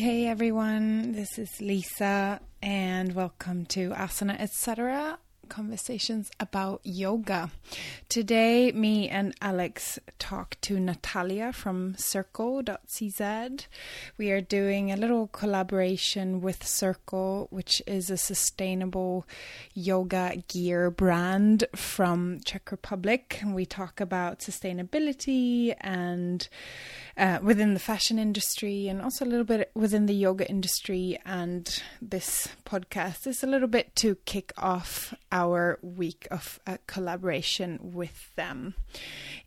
hey everyone, this is Lisa, and welcome to Asana Etc conversations about yoga. Today, me and Alex talk to Natalia from Circlle.cz. We are doing a little collaboration with Circlle, which is a sustainable yoga gear brand from Czech Republic. We talk about sustainability and uh, within the fashion industry and also a little bit within the yoga industry. And this podcast is a little bit to kick off our week of uh, collaboration with them.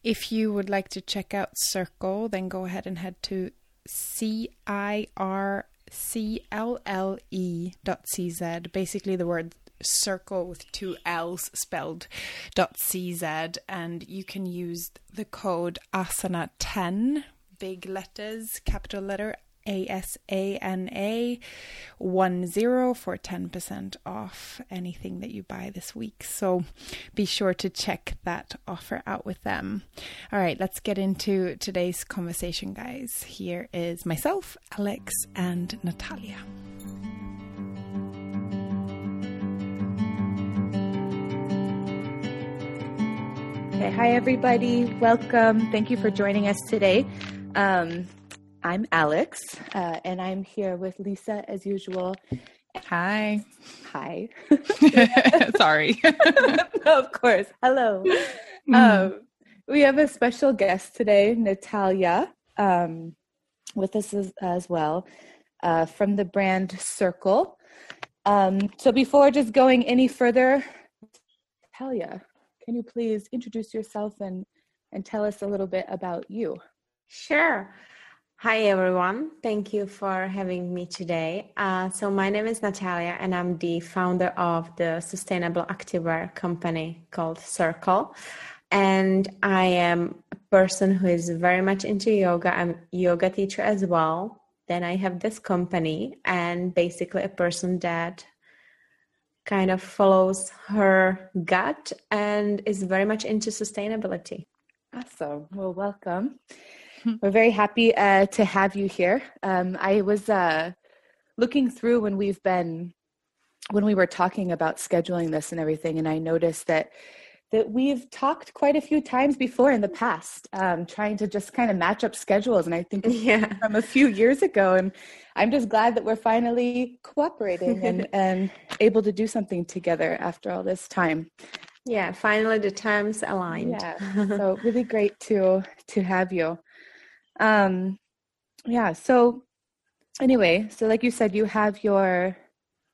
If you would like to check out Circlle, then go ahead and head to C I R C L L E dot CZ, basically the word circle with two L's spelled dot CZ, and you can use the code ASANA 10, big letters, capital letter a S A N A 10 for 10% off anything that you buy this week. So be sure to check that offer out with them. All right, let's get into today's conversation, guys. Here is myself, Alex, and Natalia. Okay, hi everybody. Welcome. Thank you for joining us today. Um, I'm Alex, uh, and I'm here with Lisa as usual. Hi. Hi. Sorry. of course. Hello. Mm. Um, we have a special guest today, Natalia, um, with us as, as well uh, from the brand Circlle. Um, so before just going any further, Natalia, can you please introduce yourself and, and tell us a little bit about you? Sure. Hi, everyone. Thank you for having me today. Uh, so, my name is Natalia, and I'm the founder of the sustainable activewear company called Circlle. And I am a person who is very much into yoga. I'm a yoga teacher as well. Then I have this company, and basically a person that kind of follows her gut and is very much into sustainability. Awesome. Well, welcome. We're very happy uh, to have you here. Um, I was uh, looking through when we've been when we were talking about scheduling this and everything, and I noticed that that we've talked quite a few times before in the past, um, trying to just kind of match up schedules. And I think yeah. from a few years ago, and I'm just glad that we're finally cooperating and, and able to do something together after all this time. Yeah, finally the times aligned. Yeah, so really great to to have you. Um, yeah. So anyway, so like you said, you have your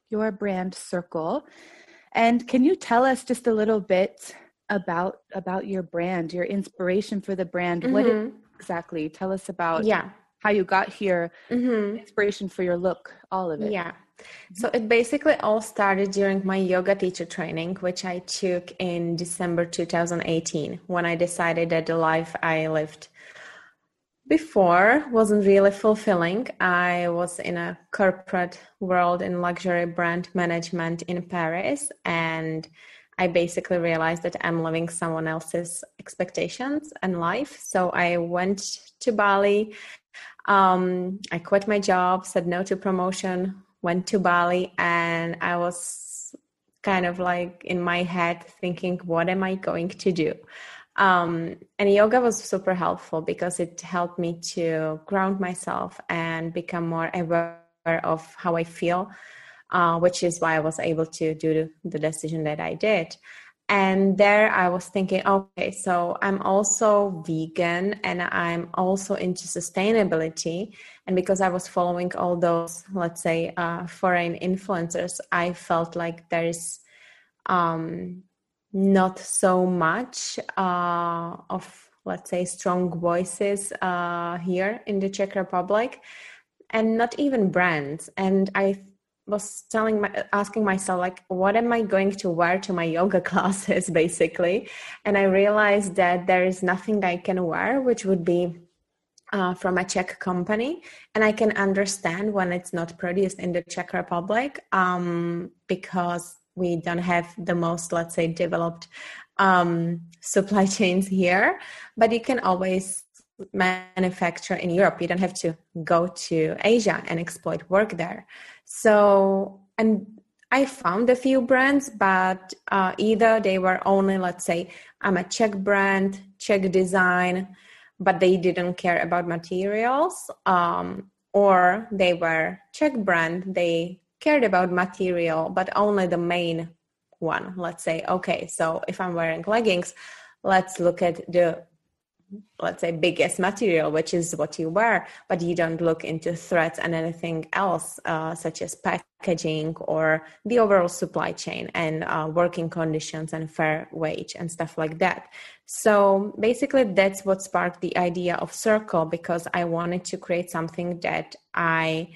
your brand Circlle, and can you tell us just a little bit about about your brand, your inspiration for the brand? Mm-hmm. What exactly? Tell us about yeah how you got here, mm-hmm. inspiration for your look, all of it. Yeah. So it basically all started during my yoga teacher training, which I took in December 2018 when I decided that the life I lived before wasn't really fulfilling. I was in a corporate world in luxury brand management in Paris and I basically realized that I'm living someone else's expectations and life. So I went to Bali. Um, I quit my job, said no to promotion, went to Bali, and I was kind of like in my head thinking, what am I going to do? Um, and yoga was super helpful because it helped me to ground myself and become more aware of how I feel, uh, which is why I was able to do the decision that I did. And there I was thinking, okay, so I'm also vegan and I'm also into sustainability. And because I was following all those, let's say, uh, foreign influencers, I felt like there is um, not so much uh, of let's say strong voices uh, here in the czech republic and not even brands. And i was telling my asking myself like what am i going to wear to my yoga classes basically? And i realized that there is nothing i can wear which would be uh, from a Czech company, and I can understand when it's not produced in the Czech Republic um, because we don't have the most let's say developed um, supply chains here but you can always manufacture in Europe. You don't have to go to Asia and exploit work there. So, and I found a few brands, but uh, either they were only, let's say, I'm a Czech brand, Czech design, but they didn't care about materials, um, or they were Czech brand, they cared about material, but only the main one. Let's say, okay, so if I'm wearing leggings, let's look at the let's say biggest material which is what you wear but you don't look into threats and anything else uh, such as packaging or the overall supply chain and uh, working conditions and fair wage and stuff like that so basically that's what sparked the idea of Circlle because i wanted to create something that i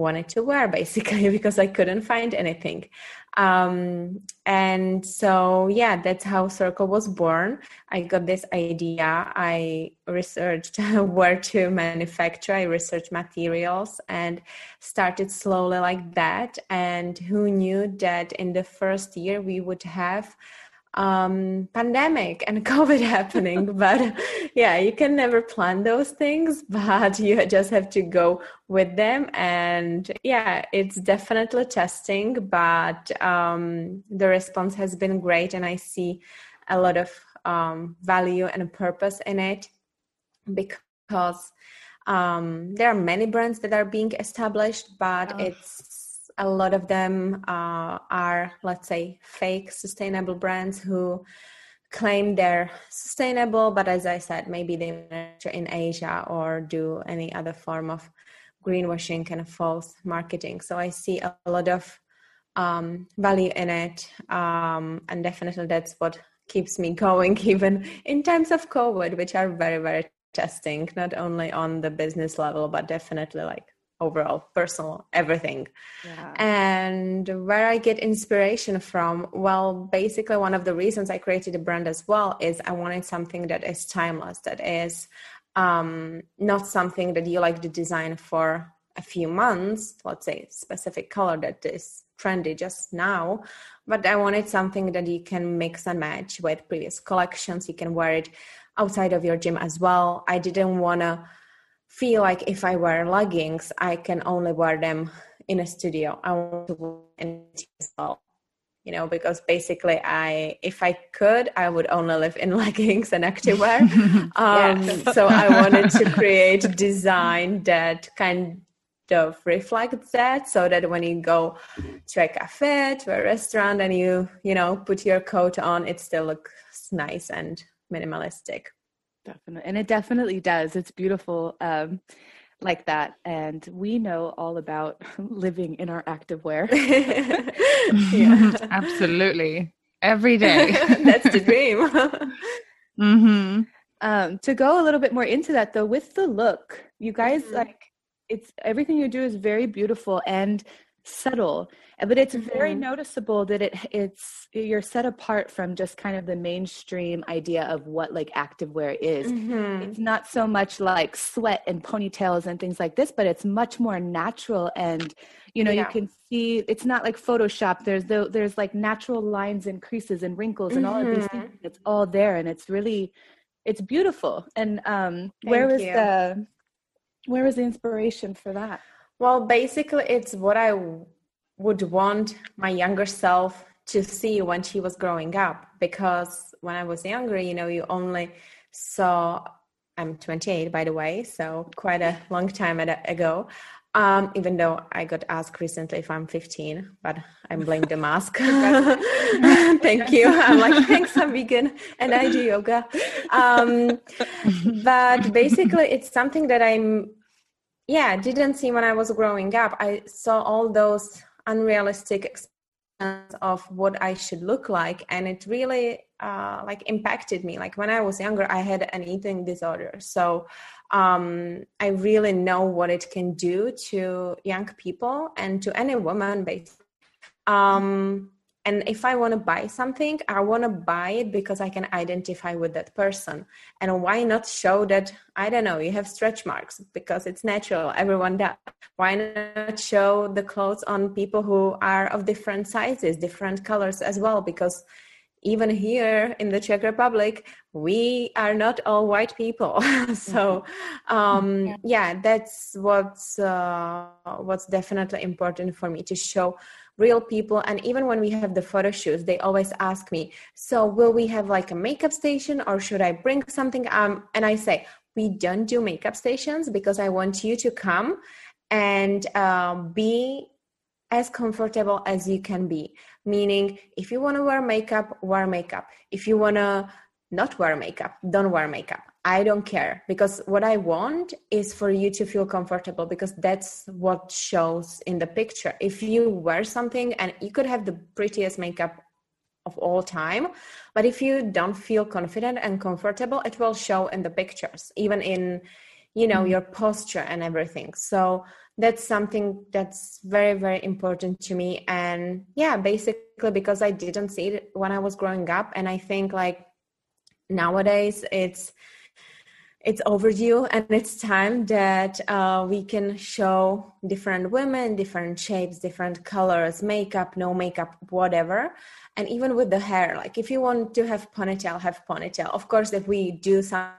wanted to wear basically because I couldn't find anything. Um, and so, yeah, that's how Circlle was born. I got this idea. I researched where to manufacture, I researched materials and started slowly like that. And who knew that in the first year we would have um pandemic and covid happening but yeah you can never plan those things but you just have to go with them and yeah it's definitely testing but um the response has been great and i see a lot of um value and purpose in it because um there are many brands that are being established but oh. it's a lot of them uh, are, let's say, fake sustainable brands who claim they're sustainable, but as I said, maybe they manufacture in Asia or do any other form of greenwashing kind of false marketing. So I see a lot of um, value in it, um, and definitely that's what keeps me going, even in times of COVID, which are very, very testing, not only on the business level, but definitely like overall personal everything. Yeah. and where i get inspiration from well basically one of the reasons i created a brand as well is i wanted something that is timeless that is um, not something that you like to design for a few months let's say specific color that is trendy just now but i wanted something that you can mix and match with previous collections. You can wear it outside of your gym as well. I didn't want to feel like if I wear leggings, I can only wear them in a studio. I want to wear in well, you know, because basically, I if I could, I would only live in leggings and activewear. um, so I wanted to create a design that kind of reflects that, so that when you go to a cafe, to a restaurant, and you you know put your coat on, it still looks nice and minimalistic. Definitely. And it definitely does. It's beautiful um, like that. And we know all about living in our activewear. yeah. Absolutely. Every day. That's the dream. mm-hmm. um, to go a little bit more into that though, with the look, you guys mm-hmm. like it's everything you do is very beautiful and subtle but it's mm-hmm. very noticeable that it it's you're set apart from just kind of the mainstream idea of what like activewear is mm-hmm. it's not so much like sweat and ponytails and things like this but it's much more natural and you know yeah. you can see it's not like photoshop there's the, there's like natural lines and creases and wrinkles and mm-hmm. all of these things mm-hmm. it's all there and it's really it's beautiful and um Thank where was you. the where was the inspiration for that well, basically, it's what I would want my younger self to see when she was growing up. Because when I was younger, you know, you only saw, I'm 28, by the way, so quite a long time ago. Um, even though I got asked recently if I'm 15, but I'm blame the mask. Thank you. I'm like, thanks, I'm vegan and I do yoga. Um, but basically, it's something that I'm yeah didn't see when i was growing up. I saw all those unrealistic expectations of what i should look like and it really uh, like impacted me. Like when i was younger i had an eating disorder. So um, i really know what it can do to young people and to any woman basically. Um, and if i want to buy something i want to buy it because i can identify with that person and why not show that i don't know you have stretch marks because it's natural everyone does why not show the clothes on people who are of different sizes different colors as well because even here in the Czech Republic, we are not all white people. so, mm-hmm. um, yeah, that's what's uh, what's definitely important for me to show real people. And even when we have the photo shoots, they always ask me, "So, will we have like a makeup station, or should I bring something?" Um, and I say, "We don't do makeup stations because I want you to come and um, be as comfortable as you can be. Meaning, if you want to wear makeup, wear makeup. If you want to not wear makeup, don't wear makeup. I don't care because what I want is for you to feel comfortable because that's what shows in the picture. If you wear something and you could have the prettiest makeup of all time, but if you don't feel confident and comfortable, it will show in the pictures, even in you know mm-hmm. your posture and everything. So that's something that's very very important to me and yeah basically because i didn't see it when i was growing up and i think like nowadays it's it's overdue and it's time that uh, we can show different women different shapes different colors makeup no makeup whatever. And even with the hair like if you want to have ponytail have ponytail. Of course if we do some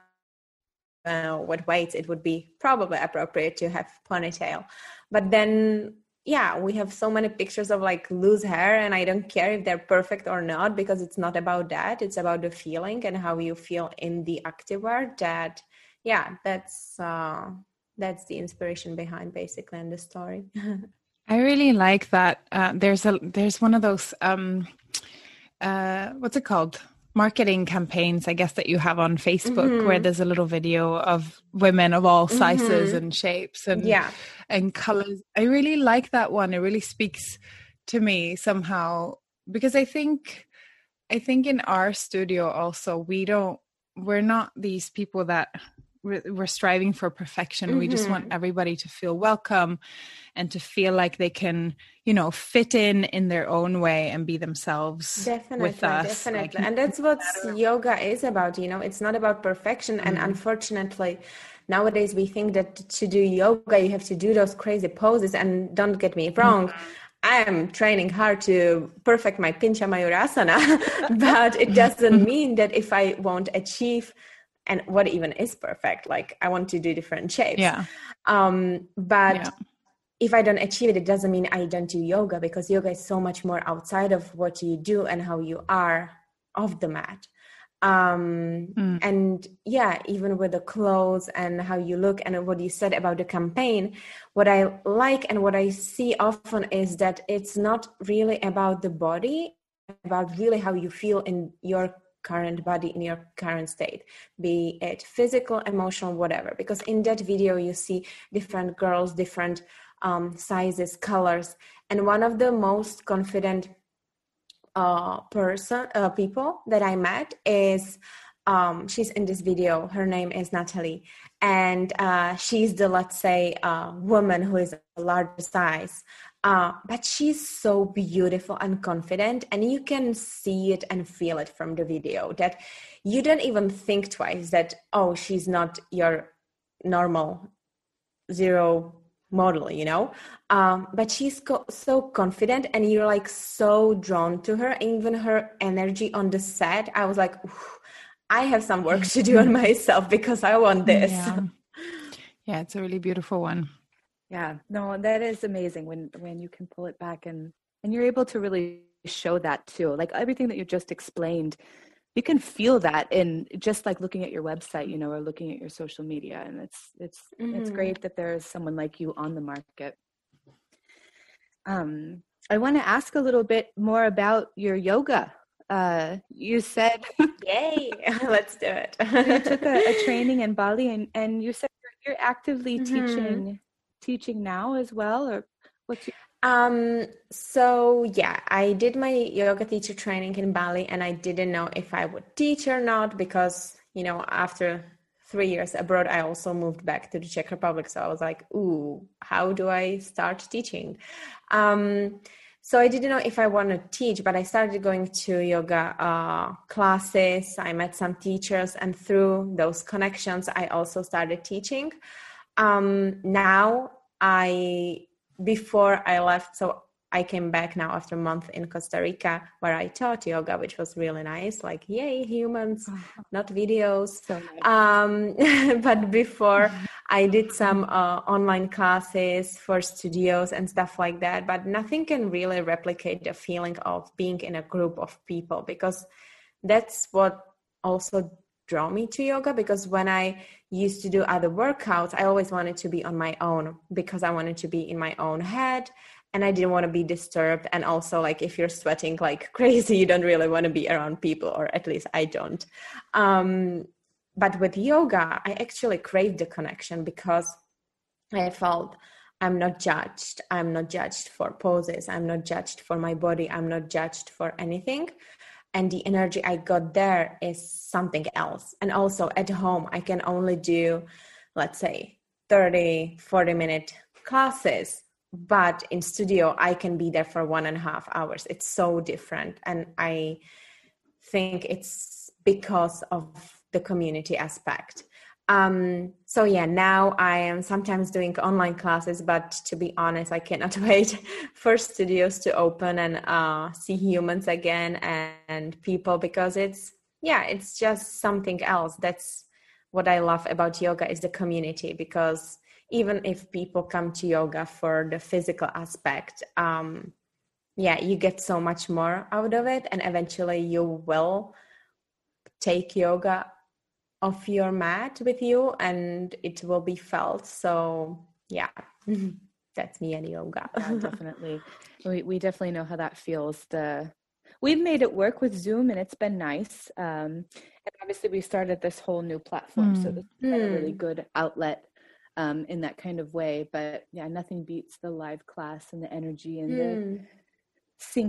uh, what weights it would be probably appropriate to have ponytail. But then yeah we have so many pictures of like loose hair and i don't care if they're perfect or not because it's not about that. It's about the feeling and how you feel in the activewear that yeah that's uh that's the inspiration behind basically in the story. I really like that uh, there's a there's one of those um uh what's it called? Marketing campaigns i guess that you have on facebook mm-hmm. where there's a little video of women of all sizes mm-hmm. and shapes and yeah. and colors. I really like that one. It really speaks to me somehow because i think i think in our studio also we don't we're not these people that we're striving for perfection mm-hmm. we just want mm-hmm. everybody to feel welcome and to feel like they can you know fit in in their own way and be themselves definitely with us definitely like, and that's what yoga is about you know it's not about perfection mm-hmm. and unfortunately nowadays we think that to do yoga you have to do those crazy poses and don't get me wrong mm-hmm. I am training hard to perfect my Pincha Mayurasana, but it doesn't mean that if I won't achieve and what even is perfect like i want to do different shapes yeah um but yeah. if i don't achieve it it doesn't mean i don't do yoga because yoga is so much more outside of what you do and how you are off the mat um mm. and yeah even with the clothes and how you look and what you said about the campaign what i like and what i see often is that it's not really about the body about really how you feel in your current body in your current state be it physical emotional whatever. Because in that video you see different girls different um, sizes colors. And one of the most confident uh, person uh, people that i met is um, she's in this video. Her name is natalie. And uh, she's the let's say uh, woman who is a large size uh, but she's so beautiful and confident, and you can see it and feel it from the video that you don't even think twice that, oh, she's not your normal zero model, you know? Um, but she's co- so confident, and you're like so drawn to her. Even her energy on the set, I was like, I have some work to do on myself because I want this. Yeah. yeah, it's a really beautiful one yeah. No that is amazing when when you can pull it back and and you're able to really show that too. Like everything that you just explained you can feel that in just like looking at your website you know or looking at your social media and it's it's mm-hmm. it's great that there's someone like you on the market. Um i want to ask a little bit more about your yoga. Uh you said yay. Let's do it. You took a, a, training in bali and and you said you're, you're actively mm-hmm. teaching teaching now as well or what's your um so yeah i did my yoga teacher training in bali and i didn't know if i would teach or not because you know after three years abroad i also moved back to the czech republic. So i was like ooh how do i start teaching? Um so i didn't know if i want to teach but i started going to yoga uh, classes. I met some teachers and through those connections i also started teaching um, now I before I left, so I came back now after a month in Costa Rica where I taught yoga, which was really nice. Like, yay, humans, not videos. So nice. um, but before. I did some uh, online classes for studios and stuff like that. But nothing can really replicate the feeling of being in a group of people because that's what also draw me to yoga because when I used to do other workouts, I always wanted to be on my own because I wanted to be in my own head and I didn't want to be disturbed. And also, like, if you're sweating like crazy, you don't really want to be around people, or at least I don't. Um, but with yoga, I actually craved the connection because I felt I'm not judged. I'm not judged for poses. I'm not judged for my body. I'm not judged for anything. And the energy I got there is something else. And also at home, I can only do, let's say, 30, 40 minute classes but in studio i can be there for one and a half hours. It's so different. And i think it's because of the community aspect. Um, so yeah now i am sometimes doing online classes but to be honest i cannot wait for studios to open and uh, see humans again and, and people because it's yeah it's just something else. That's what i love about yoga is the community because even if people come to yoga for the physical aspect um, yeah you get so much more out of it and eventually you will take yoga off your mat with you and it will be felt. So yeah that's me and yoga. Yeah, definitely. We, we definitely know how that feels the we've made it work with zoom and it's been nice um, and obviously we started this whole new platform mm. so this is mm. a really good outlet um, in that kind of way. But yeah, nothing beats the live class and the energy and mm. the hmm.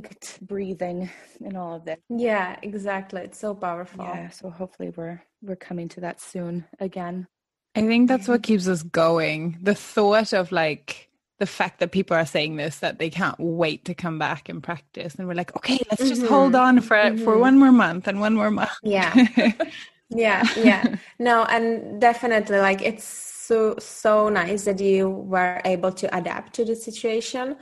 synced breathing and all of that. Yeah, exactly. It's so powerful. Yeah, so hopefully we're we're coming to that soon again. I think that's what keeps us going. The thought of like the fact that people are saying this that they can't wait to come back and practice and we're like okay let's just mm-hmm. hold on for mm-hmm. for one more month and one more month yeah yeah yeah no and definitely like it's so so nice that you were able to adapt to the situation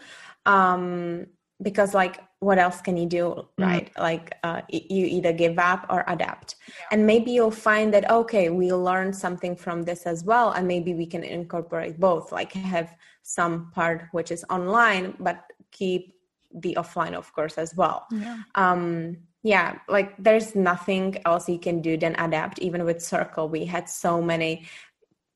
um because like what else can you do mm-hmm. right mm-hmm. like uh, you either give up or adapt yeah. and maybe you'll find that okay we learned something from this as well and maybe we can incorporate both like have some part which is online but keep the offline of course as well yeah. um yeah like there's nothing else you can do than adapt even with Circlle we had so many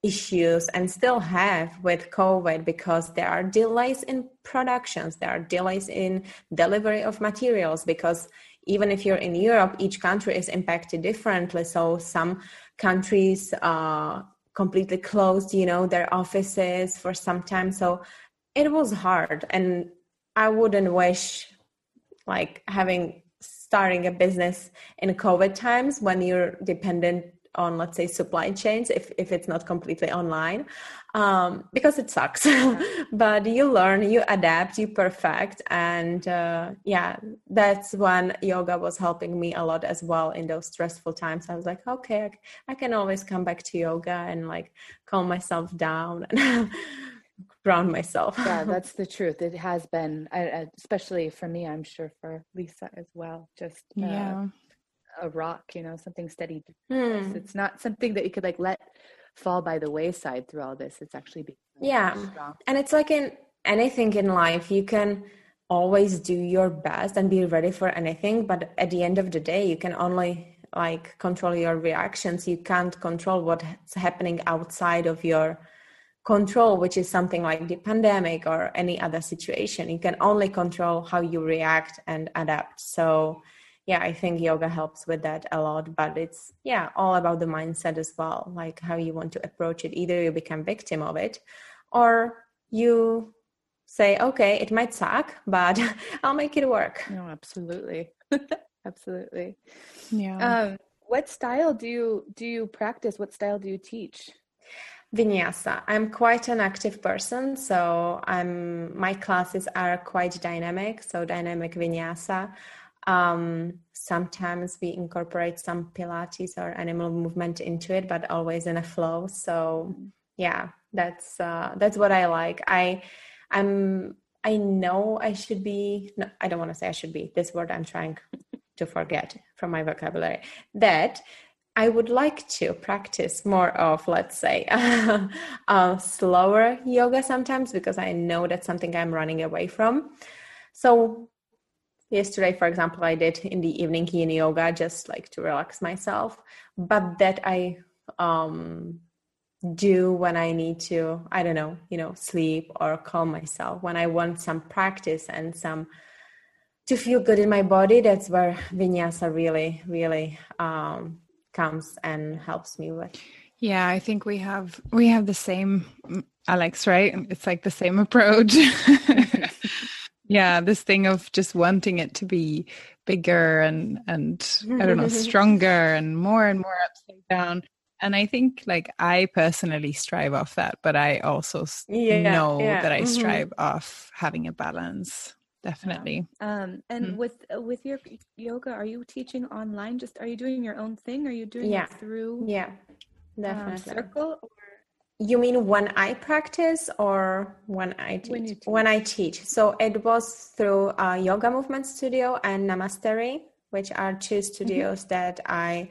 issues and still have with COVID because there are delays in productions, there are delays in delivery of materials because even if you're in Europe, each country is impacted differently. So some countries are completely closed, you know, their offices for some time. So it was hard. And I wouldn't wish like having starting a business in COVID times when you're dependent on let's say supply chains if, if it's not completely online um, because it sucks. Yeah. but you learn you adapt you perfect and uh, yeah that's when yoga was helping me a lot as well in those stressful times. I was like okay i, I can always come back to yoga and like calm myself down and ground myself. Yeah that's the truth. It has been especially for me i'm sure for lisa as well just uh, yeah a rock, you know, something steady. Hmm. It's not something that you could like let fall by the wayside through all this. It's actually yeah, strong. and it's like in anything in life, you can always do your best and be ready for anything, but at the end of the day, you can only like control your reactions. You can't control what's happening outside of your control, which is something like the pandemic or any other situation. You can only control how you react and adapt. So yeah i think yoga helps with that a lot but it's yeah all about the mindset as well like how you want to approach it. Either you become victim of it or you say okay it might suck but i'll make it work. No absolutely. Absolutely. Yeah. Um, what style do you do you practice? What style do you teach? Vinyasa. I'm quite an active person so i'm my classes are quite dynamic so dynamic vinyasa um, sometimes we incorporate some Pilates or animal movement into it, but always in a flow. So yeah, that's uh, that's what I like. I I'm I know I should be, no, I don't want to say I should be, this word I'm trying to forget from my vocabulary, that I would like to practice more of, let's say, uh, slower yoga sometimes because I know that's something I'm running away from. So, yesterday, for example, I did in the evening yin yoga just like to relax myself, but that I um, do when I need to, I don't know, you know, sleep or calm myself, when I want some practice and some to feel good in my body. That's where vinyasa really, really um, comes and helps me with. Yeah, I think we have we have the same Alex, right? It's like the same approach. yeah, this thing of just wanting it to be bigger and and I don't know, stronger and more and more upside down. And I think like I personally strive off that, but I also yeah, know yeah. that I mm-hmm. strive off having a balance definitely um and mm. with uh, with your yoga are you teaching online just are you doing your own thing are you doing yeah. it through yeah um, definitely um, Circlle or? You mean when i practice or when i teach? When, teach? when i teach so it was through uh, yoga movement studio and namastery which are two mm-hmm. studios mm-hmm. that i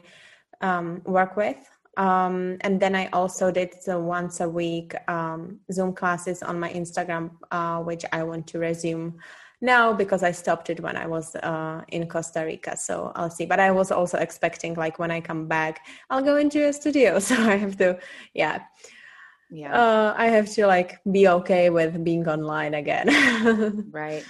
um, work with um, and then I also did the once a week um, Zoom classes on my Instagram, uh, which I want to resume now because I stopped it when I was uh, in Costa Rica. So I'll see. But I was also expecting like when I come back, I'll go into a studio. So I have to, yeah. Yeah. Uh, I have to like be okay with being online again. right.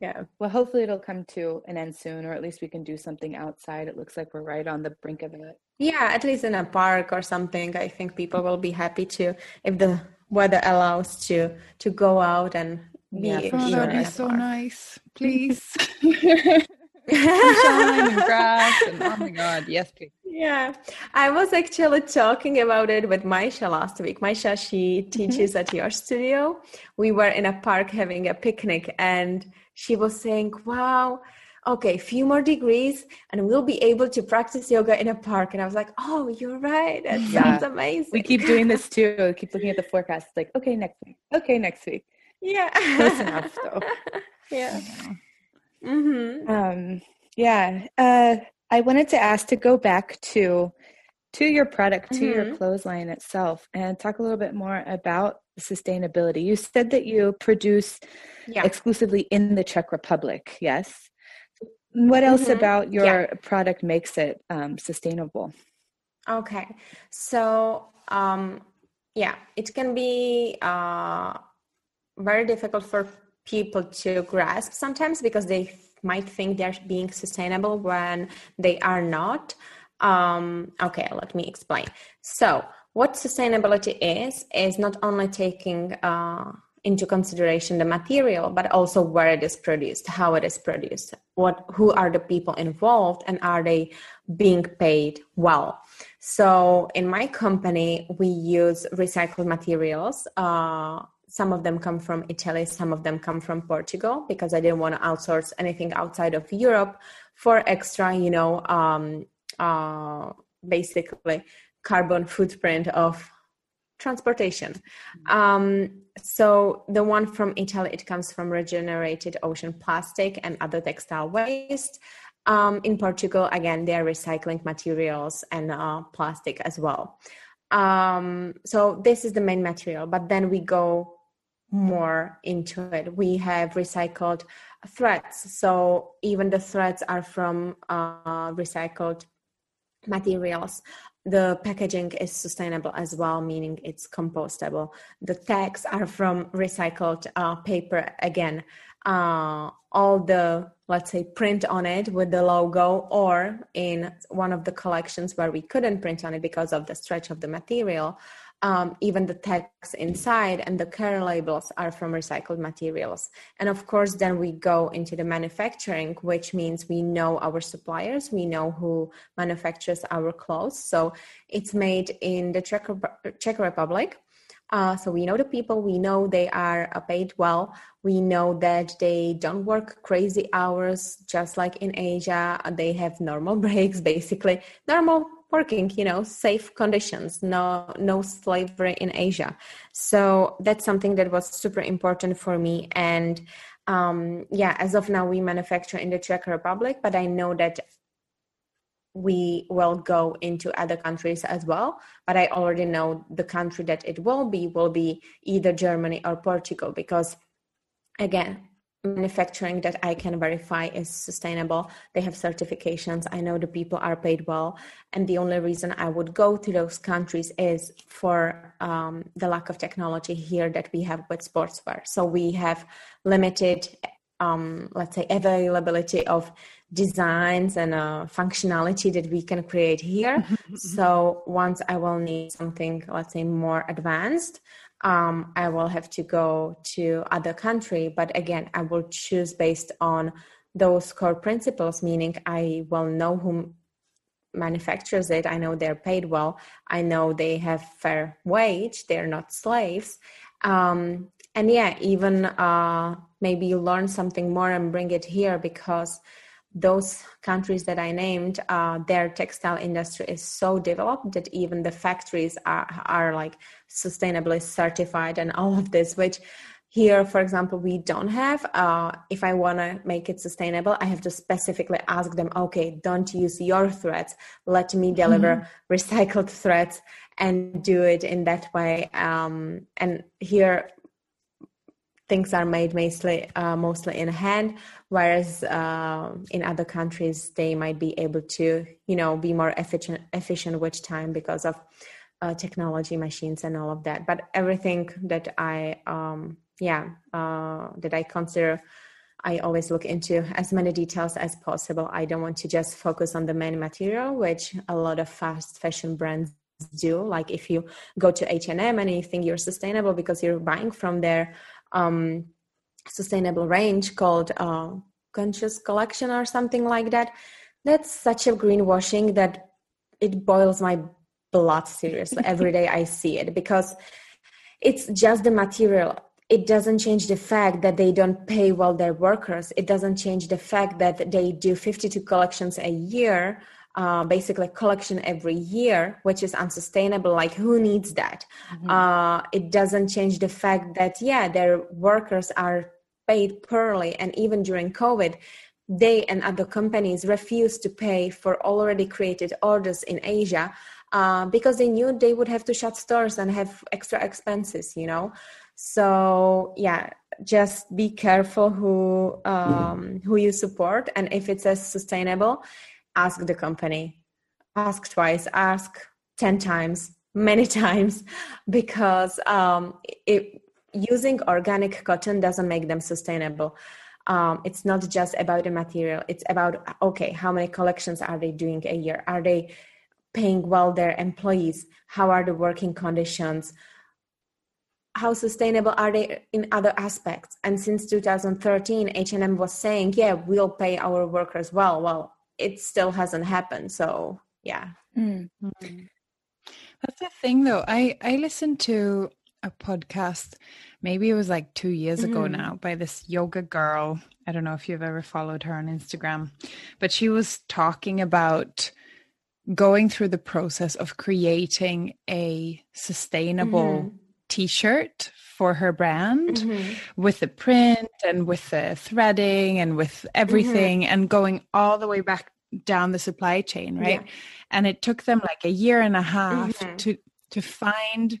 Yeah. Well, hopefully it'll come to an end soon, or at least we can do something outside. It looks like we're right on the brink of it. Yeah, at least in a park or something. I think people will be happy to if the weather allows to to go out and yeah, oh, that'd be so nice. Please. Sunshine and grass and oh my god, yes, please. Yeah, I was actually talking about it with Maisha last week. Maisha, she mm-hmm. teaches at your studio. We were in a park having a picnic, and she was saying, "Wow, okay, a few more degrees, and we'll be able to practice yoga in a park." And I was like, "Oh, you're right. That yeah. sounds amazing." We keep doing this too. We keep looking at the forecast. It's like, okay, next week. Okay, next week. Yeah. Close enough though. Yeah. Mm-hmm. Um, yeah. Uh, I wanted to ask to go back to to your product, to mm-hmm. your clothesline itself, and talk a little bit more about sustainability. You said that you produce yeah. exclusively in the Czech Republic. Yes. What else mm-hmm. about your yeah. product makes it um, sustainable? Okay, so um, yeah, it can be uh, very difficult for people to grasp sometimes because they might think they're being sustainable when they are not. Um, okay, let me explain. So, what sustainability is, is not only taking uh, into consideration the material, but also where it is produced, how it is produced, what, who are the people involved, and are they being paid well. So, in my company, we use recycled materials. Uh, some of them come from Italy, some of them come from Portugal because I didn't want to outsource anything outside of Europe for extra, you know, um, uh, basically carbon footprint of transportation. Um, so the one from Italy, it comes from regenerated ocean plastic and other textile waste. Um, in Portugal, again, they are recycling materials and uh, plastic as well. Um, so this is the main material, but then we go more into it. We have recycled threads, so even the threads are from uh, recycled materials. The packaging is sustainable as well, meaning it's compostable. The tags are from recycled uh, paper again. Uh, all the let's say print on it with the logo or in one of the collections where we couldn't print on it because of the stretch of the material um, even the text inside and the care labels are from recycled materials. And of course, then we go into the manufacturing, which means we know our suppliers, we know who manufactures our clothes. So it's made in the Czech, Czech Republic. Uh, so we know the people, we know they are paid well, we know that they don't work crazy hours, just like in Asia. They have normal breaks, basically, normal working you know safe conditions no no slavery in asia. So that's something that was super important for me. And um, yeah as of now we manufacture in the czech republic but i know that we will go into other countries as well. But i already know the country that it will be will be either germany or portugal because again manufacturing that I can verify is sustainable. They have certifications. I know the people are paid well. And the only reason I would go to those countries is for um, the lack of technology here that we have with sportswear. So we have limited, um, let's say, availability of designs and uh, functionality that we can create here. so once I will need something, let's say, more advanced, um, I will have to go to other country. But again, I will choose based on those core principles, meaning I will know who manufactures it. I know they're paid well. I know they have fair wage. They're not slaves. Um, and yeah, even uh, maybe learn something more and bring it here because those countries that I named, uh, their textile industry is so developed that even the factories are are like sustainably certified and all of this, which here, for example, we don't have. Uh, if I want to make it sustainable, I have to specifically ask them, okay, don't use your threads. Let me deliver mm-hmm. recycled threads and do it in that way. Um, and here, things are made mostly uh, mostly in hand whereas uh, in other countries they might be able to you know be more efficient efficient with time because of uh, technology machines and all of that. But everything that i um, yeah uh, that i consider i always look into as many details as possible. I don't want to just focus on the main material which a lot of fast fashion brands do. Like if you go to h&m and you think you're sustainable because you're buying from there um, sustainable range called uh, conscious collection or something like that that's such a greenwashing that it boils my blood seriously every day i see it because it's just the material. It doesn't change the fact that they don't pay well their workers. It doesn't change the fact that they do 52 collections a year uh, basically collection every year, which is unsustainable. Like, who needs that? Mm-hmm. Uh, it doesn't change the fact that, yeah, their workers are paid poorly. And even during COVID, they and other companies refused to pay for already created orders in Asia uh, because they knew they would have to shut stores and have extra expenses, you know? So, yeah, just be careful who um, who you support and if it's as sustainable ask the company. Ask twice ask 10 times many times because um, it, using organic cotton doesn't make them sustainable. Um, it's not just about the material. It's about okay how many collections are they doing a year? Are they paying well their employees? How are the working conditions? How sustainable are they in other aspects? And since 2013 h&m was saying yeah we'll pay our workers well. Well it still hasn't happened. So yeah. Mm-hmm. That's the thing though. I, I listened to a podcast, maybe it was like two years mm-hmm. ago now, by this yoga girl. I don't know if you've ever followed her on Instagram, but she was talking about going through the process of creating a sustainable mm-hmm. T-shirt for her brand mm-hmm. with the print and with the threading and with everything mm-hmm. and going all the way back down the supply chain right yeah. and it took them like a year and a half mm-hmm. to to find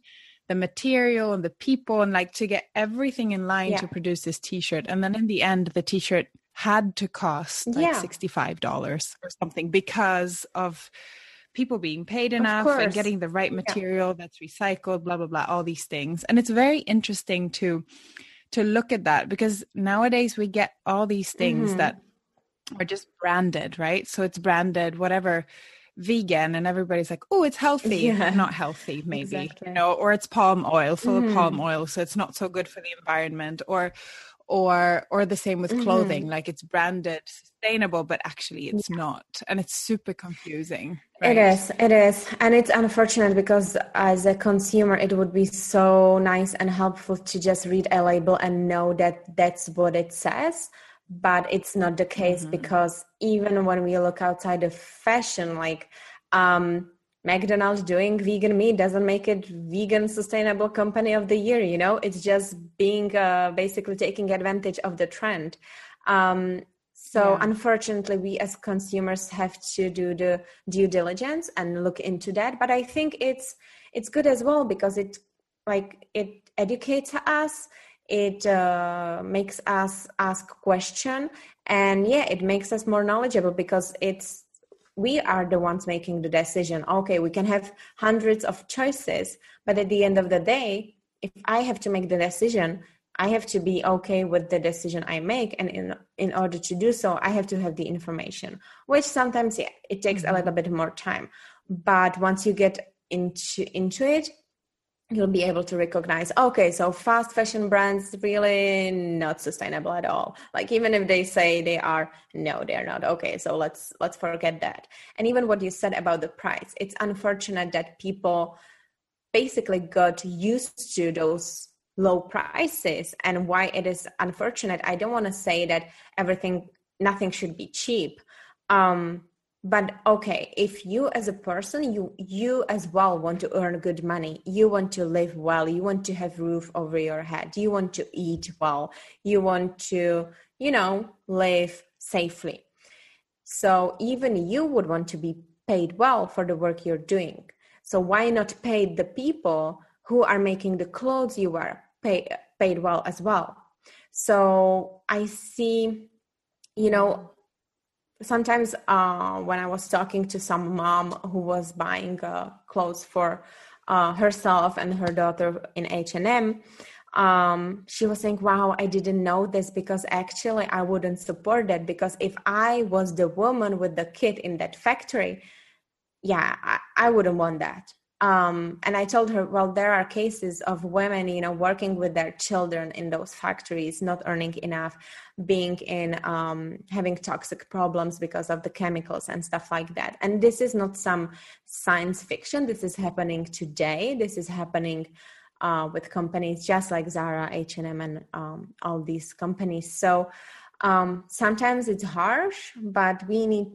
the material and the people and like to get everything in line yeah. to produce this t-shirt and then in the end the t-shirt had to cost like yeah. $65 or something because of people being paid enough and getting the right material yeah. that's recycled blah blah blah all these things and it's very interesting to to look at that because nowadays we get all these things mm-hmm. that are just branded right so it's branded whatever vegan and everybody's like oh it's healthy yeah. not healthy maybe exactly. you know or it's palm oil full mm. of palm oil so it's not so good for the environment or or or the same with clothing mm-hmm. like it's branded sustainable but actually it's yeah. not and it's super confusing right? it is it is and it's unfortunate because as a consumer it would be so nice and helpful to just read a label and know that that's what it says but it's not the case mm-hmm. because even when we look outside of fashion like um McDonald's doing vegan meat doesn't make it vegan sustainable company of the year. You know, it's just being uh, basically taking advantage of the trend. Um, so yeah. unfortunately, we as consumers have to do the due diligence and look into that. But I think it's it's good as well because it like it educates us it uh, makes us ask question and yeah it makes us more knowledgeable because it's we are the ones making the decision okay we can have hundreds of choices but at the end of the day if i have to make the decision i have to be okay with the decision i make and in in order to do so i have to have the information which sometimes yeah it takes a mm-hmm. little bit more time. But once you get into into it you'll be able to recognize okay so fast fashion brands really not sustainable at all. Like even if they say they are no they're not. Okay so let's let's forget that. And even what you said about the price it's unfortunate that people basically got used to those low prices and why it is unfortunate. I don't want to say that everything nothing should be cheap. Um but okay if you as a person you you as well want to earn good money you want to live well you want to have roof over your head you want to eat well you want to you know live safely. So even you would want to be paid well for the work you're doing. So why not pay the people who are making the clothes you wear pay, paid well as well. So i see you know sometimes uh, when I was talking to some mom who was buying uh, clothes for uh, herself and her daughter in H&M, um, she was saying, wow, I didn't know this because actually I wouldn't support that because if I was the woman with the kid in that factory, yeah, I, I wouldn't want that um, and i told her well there are cases of women you know working with their children in those factories not earning enough being in um, having toxic problems because of the chemicals and stuff like that. And this is not some science fiction. This is happening today. This is happening uh, with companies just like zara h&m and um, all these companies. So um, sometimes it's harsh but we need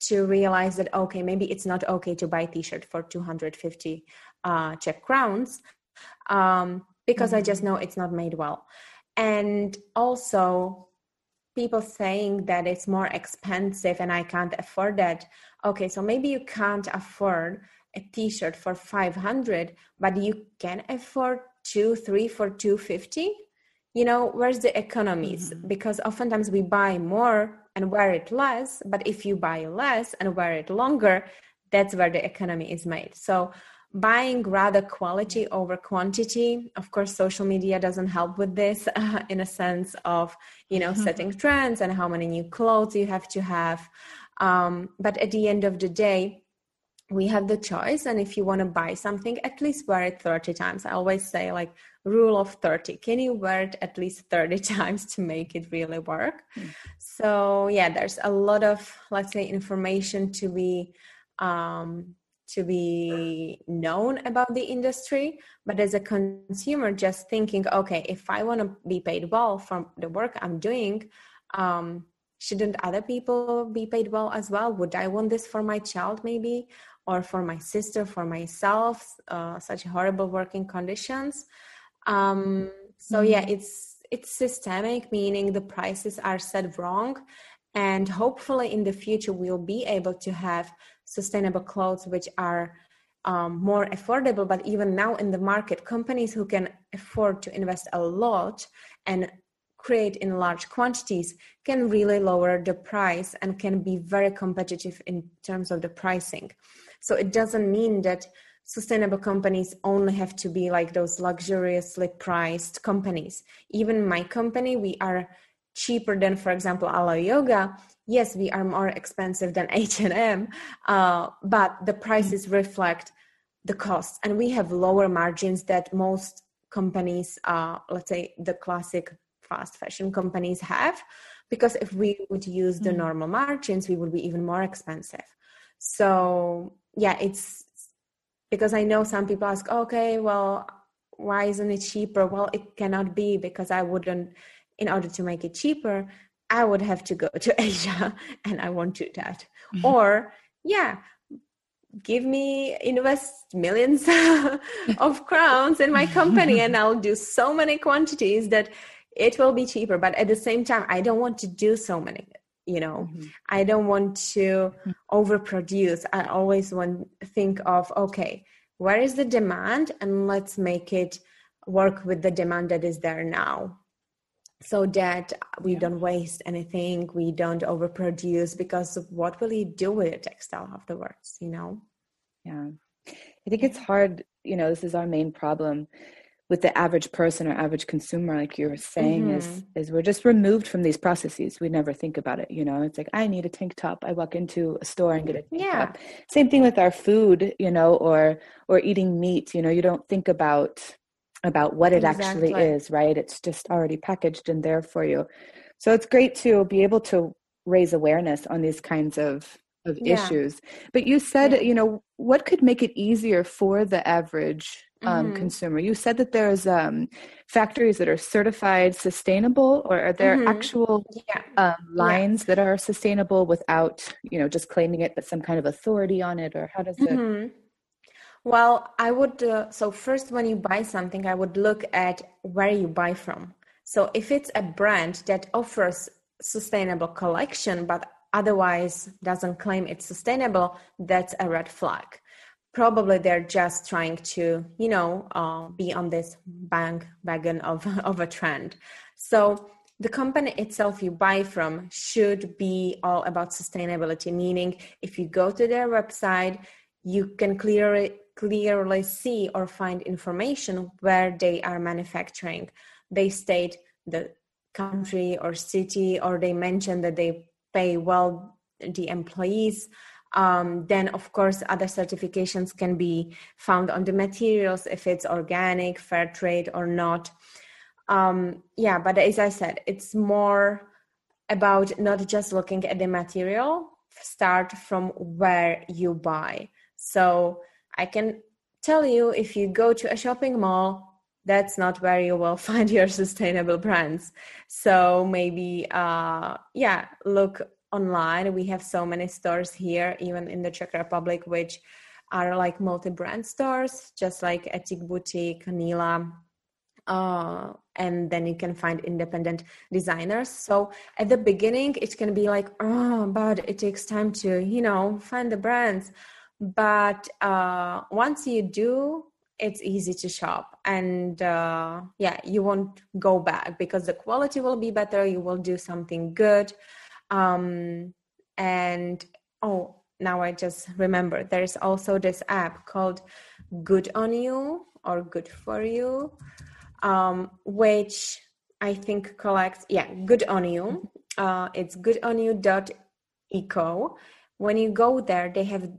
to realize that okay maybe it's not okay to buy a t-shirt for 250 uh, czech crowns um, because mm-hmm. i just mm-hmm. know it's not made well and also people saying that it's more expensive and i can't afford that okay so maybe you can't afford a t-shirt for 500 but you can afford two three for 250 you know where's the economies mm-hmm. because oftentimes we buy more and wear it less but if you buy less and wear it longer that's where the economy is made so buying rather quality over quantity of course social media doesn't help with this uh, in a sense of you know mm-hmm. setting trends and how many new clothes you have to have um, but at the end of the day we have the choice and if you want to buy something at least wear it 30 times i always say like rule of 30 can you wear it at least 30 times to make it really work? Mm. so yeah there's a lot of let's say information to be um, to be known about the industry. But as a consumer just thinking okay if i want to be paid well from the work i'm doing um, shouldn't other people be paid well as well? Would i want this for my child maybe? Or for my sister for myself uh, such horrible working conditions um, so mm-hmm. yeah it's it's systemic meaning the prices are set wrong and hopefully in the future we'll be able to have sustainable clothes which are um, more affordable but even now in the market companies who can afford to invest a lot and create in large quantities can really lower the price and can be very competitive in terms of the pricing so it doesn't mean that sustainable companies only have to be like those luxuriously priced companies. Even my company, we are cheaper than, for example, Alo Yoga. Yes, we are more expensive than H&M, uh, but the prices reflect the costs, and we have lower margins that most companies, uh, let's say the classic fast fashion companies have, because if we would use the mm-hmm. normal margins, we would be even more expensive. So yeah, it's because I know some people ask, okay, well, why isn't it cheaper? Well, it cannot be because I wouldn't, in order to make it cheaper, I would have to go to Asia and I won't do that. Mm-hmm. Or, yeah, give me invest millions of crowns in my company and I'll do so many quantities that it will be cheaper. But at the same time, I don't want to do so many you know mm-hmm. i don't want to overproduce. I always want think of okay where is the demand? And let's make it work with the demand that is there now so that we yeah. don't waste anything we don't overproduce because what will you do with the textile afterwards you know? Yeah. I think it's hard you know this is our main problem with the average person or average consumer like you were saying mm-hmm. is is we're just removed from these processes. We never think about it you know? It's like i need a tank top. I walk into a store and get a tank yeah. top. Same thing with our food you know or or eating meat you know? You don't think about about what it exactly. actually is right? It's just already packaged and there for you. So it's great to be able to raise awareness on these kinds of of yeah. issues but you said yeah. you know what could make it easier for the average um, mm-hmm. consumer. You said that there's um, factories that are certified sustainable, or are there mm-hmm. actual yeah. um, lines that are sustainable without, you know, just claiming it, but some kind of authority on it, or how does it? Mm-hmm. Well, I would. Uh, so first, when you buy something, I would look at where you buy from. So if it's a brand that offers sustainable collection, but otherwise doesn't claim it's sustainable, that's a red flag. Probably they're just trying to you know uh, be on this bank wagon of, of a trend. So the company itself you buy from should be all about sustainability meaning if you go to their website you can clearly clearly see or find information where they are manufacturing. They state the country or city or they mention that they pay well the employees. Um, then of course other certifications can be found on the materials if it's organic fair trade or not. Um, yeah but as i said it's more about not just looking at the material start from where you buy. So i can tell you if you go to a shopping mall that's not where you will find your sustainable brands so maybe uh yeah look online. We have so many stores here, even in the Czech Republic, which are like multi-brand stores, just like Etik Boutique, Nila, uh, and then you can find independent designers. So at the beginning, it can be like, oh, but it takes time to, you know, find the brands. But uh, once you do, it's easy to shop, and uh, yeah, you won't go back because the quality will be better. You will do something good um, and oh, now I just remember there's also this app called Good on You or Good for You, um, which I think collects, yeah, Good on You. Uh, it's eco. When you go there, they have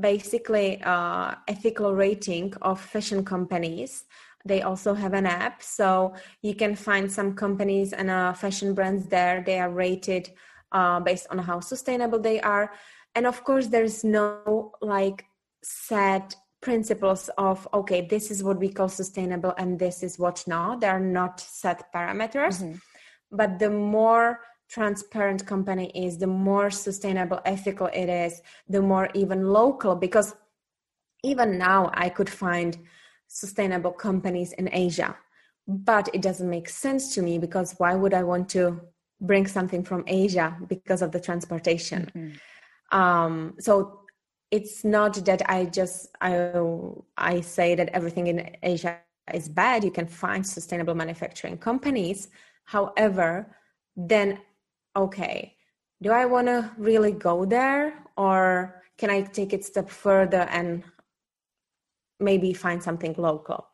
basically uh, ethical rating of fashion companies. They also have an app so you can find some companies and uh, fashion brands there. They are rated uh, based on how sustainable they are. And of course there's no like set principles of okay this is what we call sustainable and this is what not. There are not set parameters. Mm-hmm. but the more transparent company is the more sustainable ethical it is the more even local because even now i could find sustainable companies in asia but it doesn't make sense to me because why would i want to bring something from Asia because of the transportation. Mm-hmm. Um, so it's not that I just I I say that everything in Asia is bad. You can find sustainable manufacturing companies. However, then okay, do I want to really go there or can I take it step further and maybe find something local?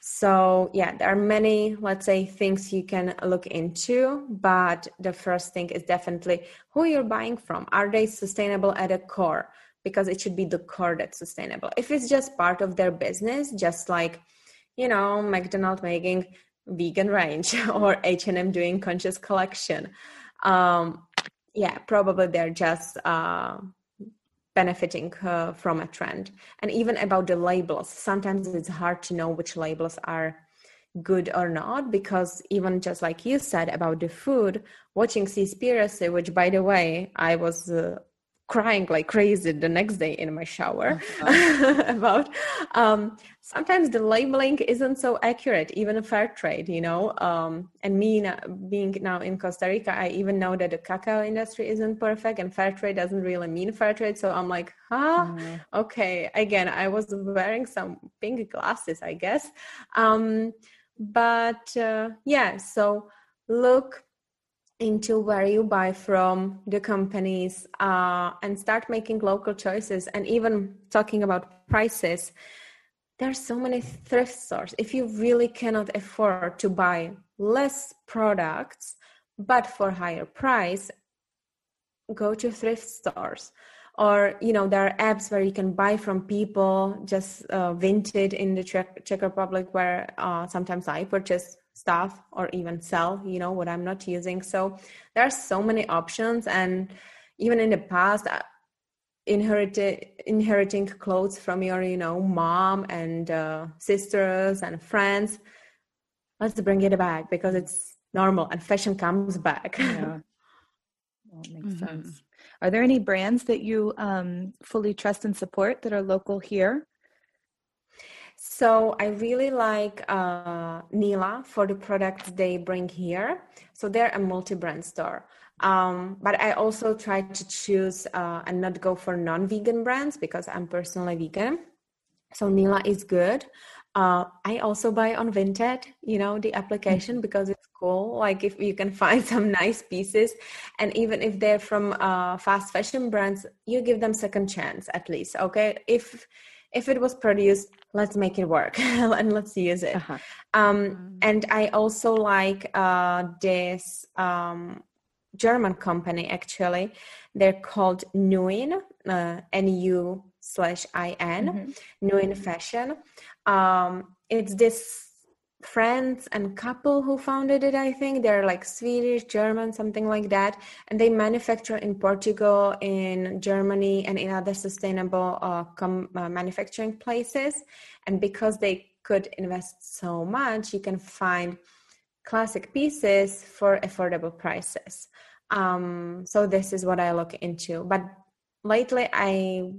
So, yeah, there are many, let's say, things you can look into, but the first thing is definitely who you're buying from. Are they sustainable at a core? Because it should be the core that's sustainable. If it's just part of their business, just like, you know, McDonald's making vegan range or H&M doing conscious collection, um, yeah, probably they're just uh, benefiting uh, from a trend. And even about the labels sometimes it's hard to know which labels are good or not because even just like you said about the food watching Seaspiracy which by the way i was uh, crying like crazy the next day in my shower uh-huh. about um, sometimes the labeling isn't so accurate even a fair trade you know um, and me now, being now in costa rica i even know that the cacao industry isn't perfect and fair trade doesn't really mean fair trade so i'm like huh mm. okay again i was wearing some pink glasses i guess um, but uh, yeah so look into where you buy from the companies uh, and start making local choices and even talking about prices there's so many thrift stores. If you really cannot afford to buy less products but for higher price go to thrift stores. Or you know there are apps where you can buy from people just uh, in the czech, czech republic where uh, sometimes i purchase stuff or even sell you know what i'm not using. So there are so many options. And even in the past uh, inherited inheriting clothes from your you know mom and uh, sisters and friends let's bring it back because it's normal and fashion comes back. Yeah. Well, makes mm-hmm. sense. Are there any brands that you um, fully trust and support that are local here so I really like uh, Nila for the products they bring here. So they're a multi-brand store. Um, but I also try to choose uh, and not go for non-vegan brands because I'm personally vegan. So Nila is good. Uh, I also buy on Vinted, you know, the application because it's cool. Like if you can find some nice pieces, and even if they're from uh, fast fashion brands, you give them second chance at least. Okay, if if it was produced let's make it work and let's use it uh-huh. um, mm. and i also like uh, this um, german company actually they're called nuin uh, nu slash in mm-hmm. nuin fashion um, it's this friends and couple who founded it i think. They're like swedish german something like that. And they manufacture in portugal in germany and in other sustainable uh, com- uh, manufacturing places. And because they could invest so much you can find classic pieces for affordable prices. Um, so this is what i look into. But lately i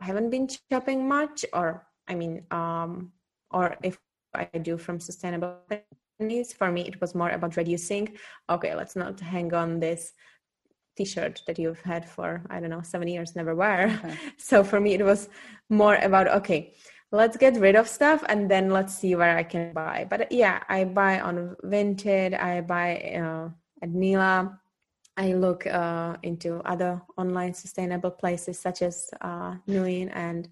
haven't been shopping much or i mean um, or if I do from sustainable companies. For me, it was more about reducing. Okay, let's not hang on this t-shirt that you've had for I don't know seven years, never wear. Okay. So for me, it was more about okay, let's get rid of stuff and then let's see where I can buy. But yeah, I buy on Vinted. I buy uh, at Nila. I look uh, into other online sustainable places such as uh, Nuin and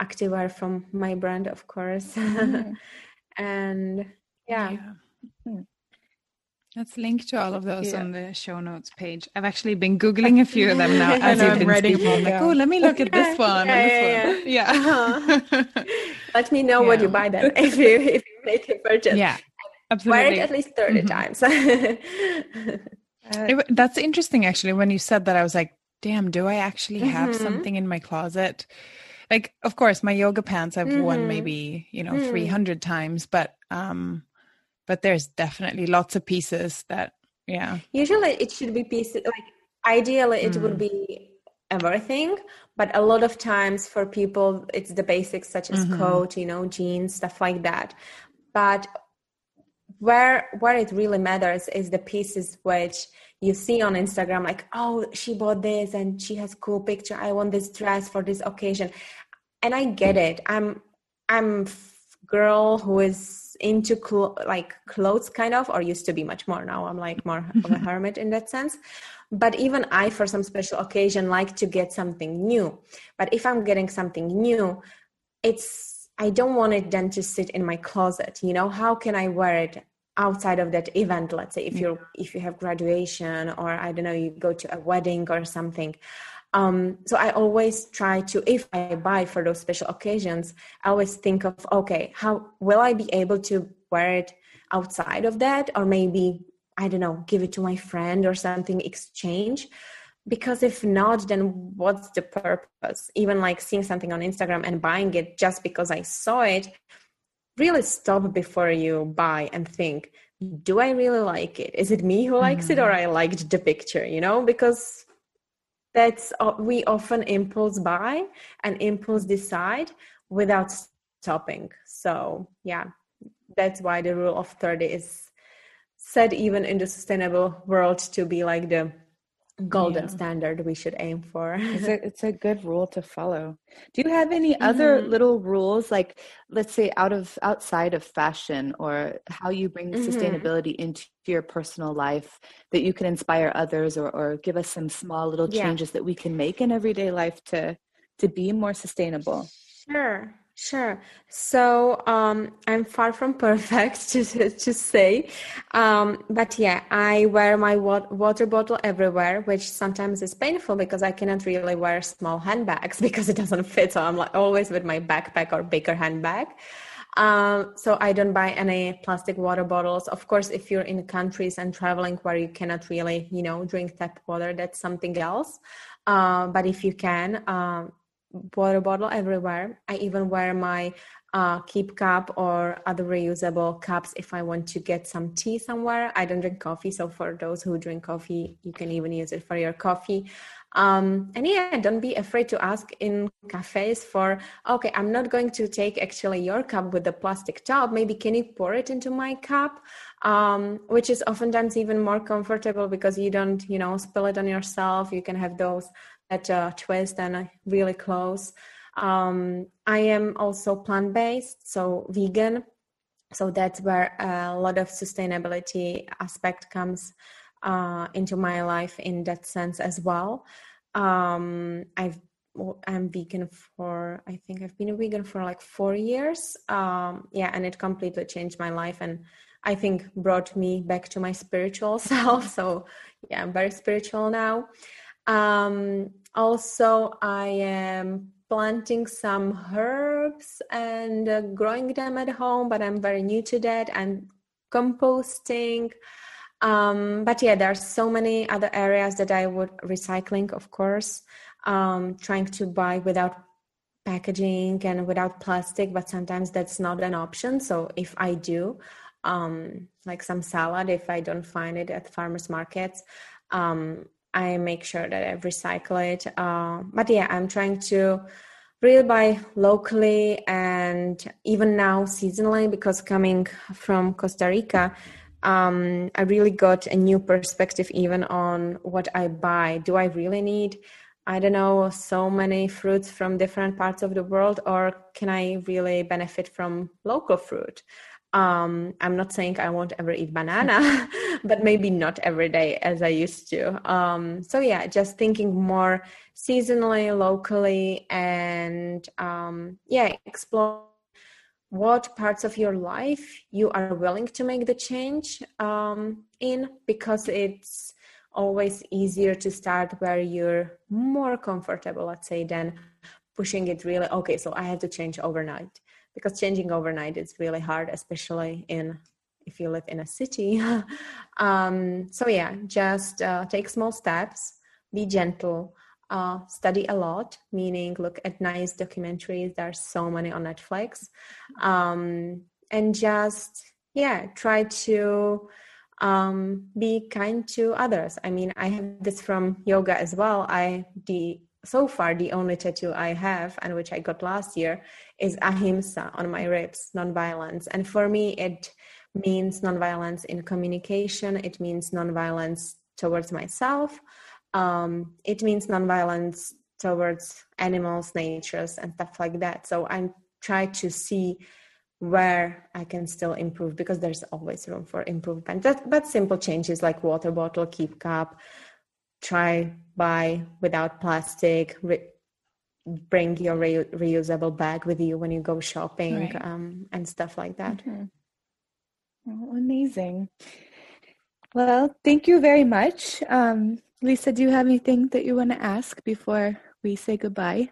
activewear from my brand, of course. Mm. and yeah. yeah. Hmm. Let's link to all of those yeah. on the show notes page. I've actually been googling a few of them now as you've been speaking. I'm like, oh, let me look at this one. Yeah, this one. yeah. Uh-huh. let me know what you buy then if you if you make a purchase. Yeah, absolutely. Wear it at least 30 mm-hmm. times. it, that's interesting, actually. When you said that, I was like, damn, do I actually have mm-hmm. something in my closet? Like of course my yoga pants i've mm-hmm. worn maybe you know mm. 300 times but um but there's definitely lots of pieces that yeah usually it should be pieces like ideally it mm. would be everything but a lot of times for people it's the basics such as mm-hmm. coat you know jeans stuff like that but where where it really matters is the pieces which you see on instagram like oh she bought this and she has cool picture. I want this dress for this occasion. And I get it. I'm I'm girl who is into clo- like clothes kind of or used to be much more now. I'm like more of a hermit in that sense. But even i for some special occasion like to get something new. But if i'm getting something new it's i don't want it then to sit in my closet you know? How can i wear it outside of that event let's say if you're if you have graduation or i don't know you go to a wedding or something um, so I always try to, if I buy for those special occasions, I always think of, okay, how will I be able to wear it outside of that? Or maybe, I don't know, give it to my friend or something, exchange. Because if not, then what's the purpose? Even like seeing something on Instagram and buying it just because I saw it, really stop before you buy and think, do I really like it? Is it me who likes mm-hmm. it or I liked the picture, you know? Because that's uh, we often impulse buy and impulse decide without stopping so yeah that's why the rule of 30 is said even in the sustainable world to be like the golden yeah. standard we should aim for it's, a, it's a good rule to follow do you have any mm-hmm. other little rules like let's say out of outside of fashion or how you bring mm-hmm. sustainability into your personal life that you can inspire others or, or give us some small little changes yeah. that we can make in everyday life to to be more sustainable sure Sure. So um, I'm far from perfect to, to say. Um, but yeah, I wear my water bottle everywhere, which sometimes is painful because I cannot really wear small handbags because it doesn't fit. So I'm like always with my backpack or bigger handbag. Um, so I don't buy any plastic water bottles. Of course, if you're in countries and traveling where you cannot really, you know, drink tap water, that's something else. Uh, but if you can, um, water bottle everywhere. I even wear my uh, keep cup or other reusable cups if I want to get some tea somewhere. I don't drink coffee, so for those who drink coffee, you can even use it for your coffee. Um, and yeah, don't be afraid to ask in cafes for, okay, I'm not going to take actually your cup with the plastic top. Maybe can you pour it into my cup? Um, which is oftentimes even more comfortable because you don't, you know, spill it on yourself. You can have those at a twist and really close. Um, I am also plant based, so vegan. So that's where a lot of sustainability aspect comes uh, into my life in that sense as well. Um, I've I'm vegan for I think I've been a vegan for like four years. Um, yeah, and it completely changed my life and I think brought me back to my spiritual self. So yeah, I'm very spiritual now. Um, also, I am planting some herbs and uh, growing them at home, but I'm very new to that. and composting. Um, but yeah, there are so many other areas that I would recycling, of course, um, trying to buy without packaging and without plastic, but sometimes that's not an option. So if I do, um, like some salad, if I don't find it at farmers markets, um, I make sure that I recycle it. Uh, but yeah, I'm trying to really buy locally and even now seasonally because coming from Costa Rica, um, I really got a new perspective even on what I buy. Do I really need, I don't know, so many fruits from different parts of the world, or can I really benefit from local fruit? Um, i'm not saying i won't ever eat banana but maybe not every day as i used to. Um, so yeah just thinking more seasonally locally and um, yeah explore what parts of your life you are willing to make the change um, in because it's always easier to start where you're more comfortable let's say than pushing it really okay so i have to change overnight because changing overnight is really hard, especially in if you live in a city. um, so yeah, just uh, take small steps, be gentle, uh, study a lot, meaning look at nice documentaries. There are so many on Netflix, um, and just yeah, try to um, be kind to others. I mean, I have this from yoga as well. I the so far the only tattoo I have and which I got last year is ahimsa on my ribs, nonviolence. And for me, it means nonviolence in communication. It means nonviolence towards myself. Um, it means nonviolence towards animals, natures, and stuff like that. So I'm trying to see where I can still improve because there's always room for improvement. That, but simple changes like water bottle, keep cup, try buy without plastic, re- bring your re- reusable bag with you when you go shopping right. um, and stuff like that. Mm-hmm. Oh, amazing. Well, thank you very much. Um, Lisa, do you have anything that you want to ask before we say goodbye?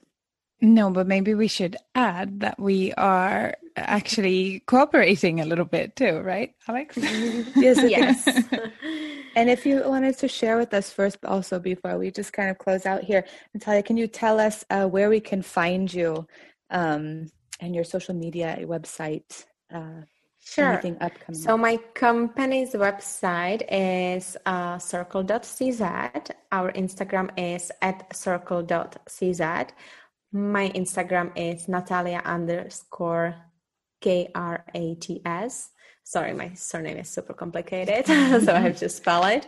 No, but maybe we should add that we are actually cooperating a little bit too, right, Alex? yes, yes. and if you wanted to share with us first, also before we just kind of close out here, Natalia, can you tell us uh, where we can find you um, and your social media website? Uh, Sure. Anything upcoming? So my company's website is uh, Circlle.cz. Our Instagram is at Circlle.cz. My Instagram is Natalia underscore K R A T S. Sorry, my surname is super complicated, so I have to spell it.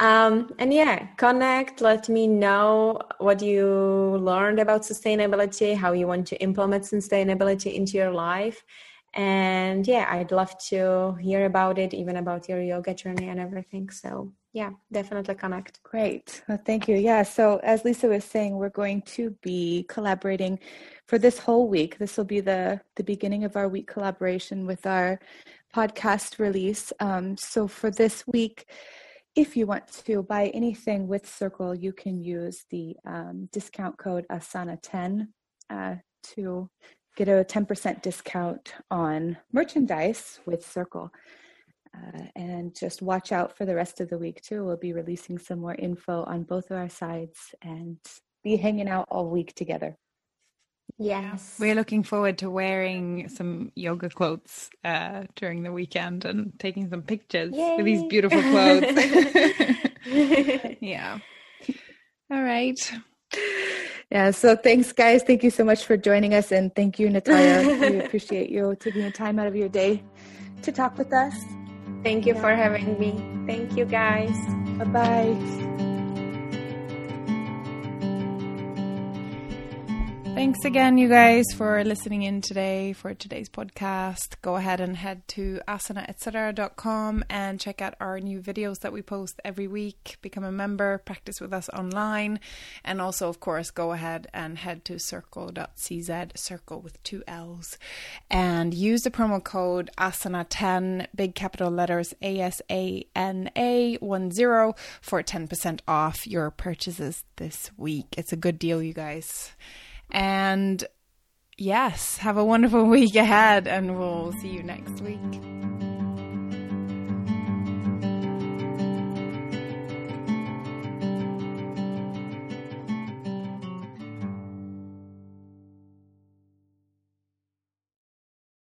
Um, and yeah, connect. Let me know what you learned about sustainability, how you want to implement sustainability into your life. And yeah i'd love to hear about it even about your yoga journey and everything. So yeah definitely connect. Great. Well, thank you. Yeah so as lisa was saying we're going to be collaborating for this whole week. This will be the the beginning of our week collaboration with our podcast release um, so for this week if you want to buy anything with Circlle you can use the um, discount code asana 10 uh, to get a 10% discount on merchandise with Circlle. Uh, and just watch out for the rest of the week too. We'll be releasing some more info on both of our sides and be hanging out all week together. Yes. We're looking forward to wearing some yoga clothes uh, during the weekend and taking some pictures Yay. with these beautiful clothes. yeah. All right. Yeah, so thanks, guys. Thank you so much for joining us. And thank you, Natalia. we appreciate you taking the time out of your day to talk with us. Thank you yeah. for having me. Thank you, guys. Bye bye. Thanks again, you guys, for listening in today for today's podcast. Go ahead and head to asanaetcetera.com and check out our new videos that we post every week. Become a member, practice with us online, and also, of course, go ahead and head to Circlle.cz, Circlle with two L's, and use the promo code ASANA10, big capital letters A S A N A 10 for 10% off your purchases this week. It's a good deal, you guys. And yes, have a wonderful week ahead, and we'll see you next week.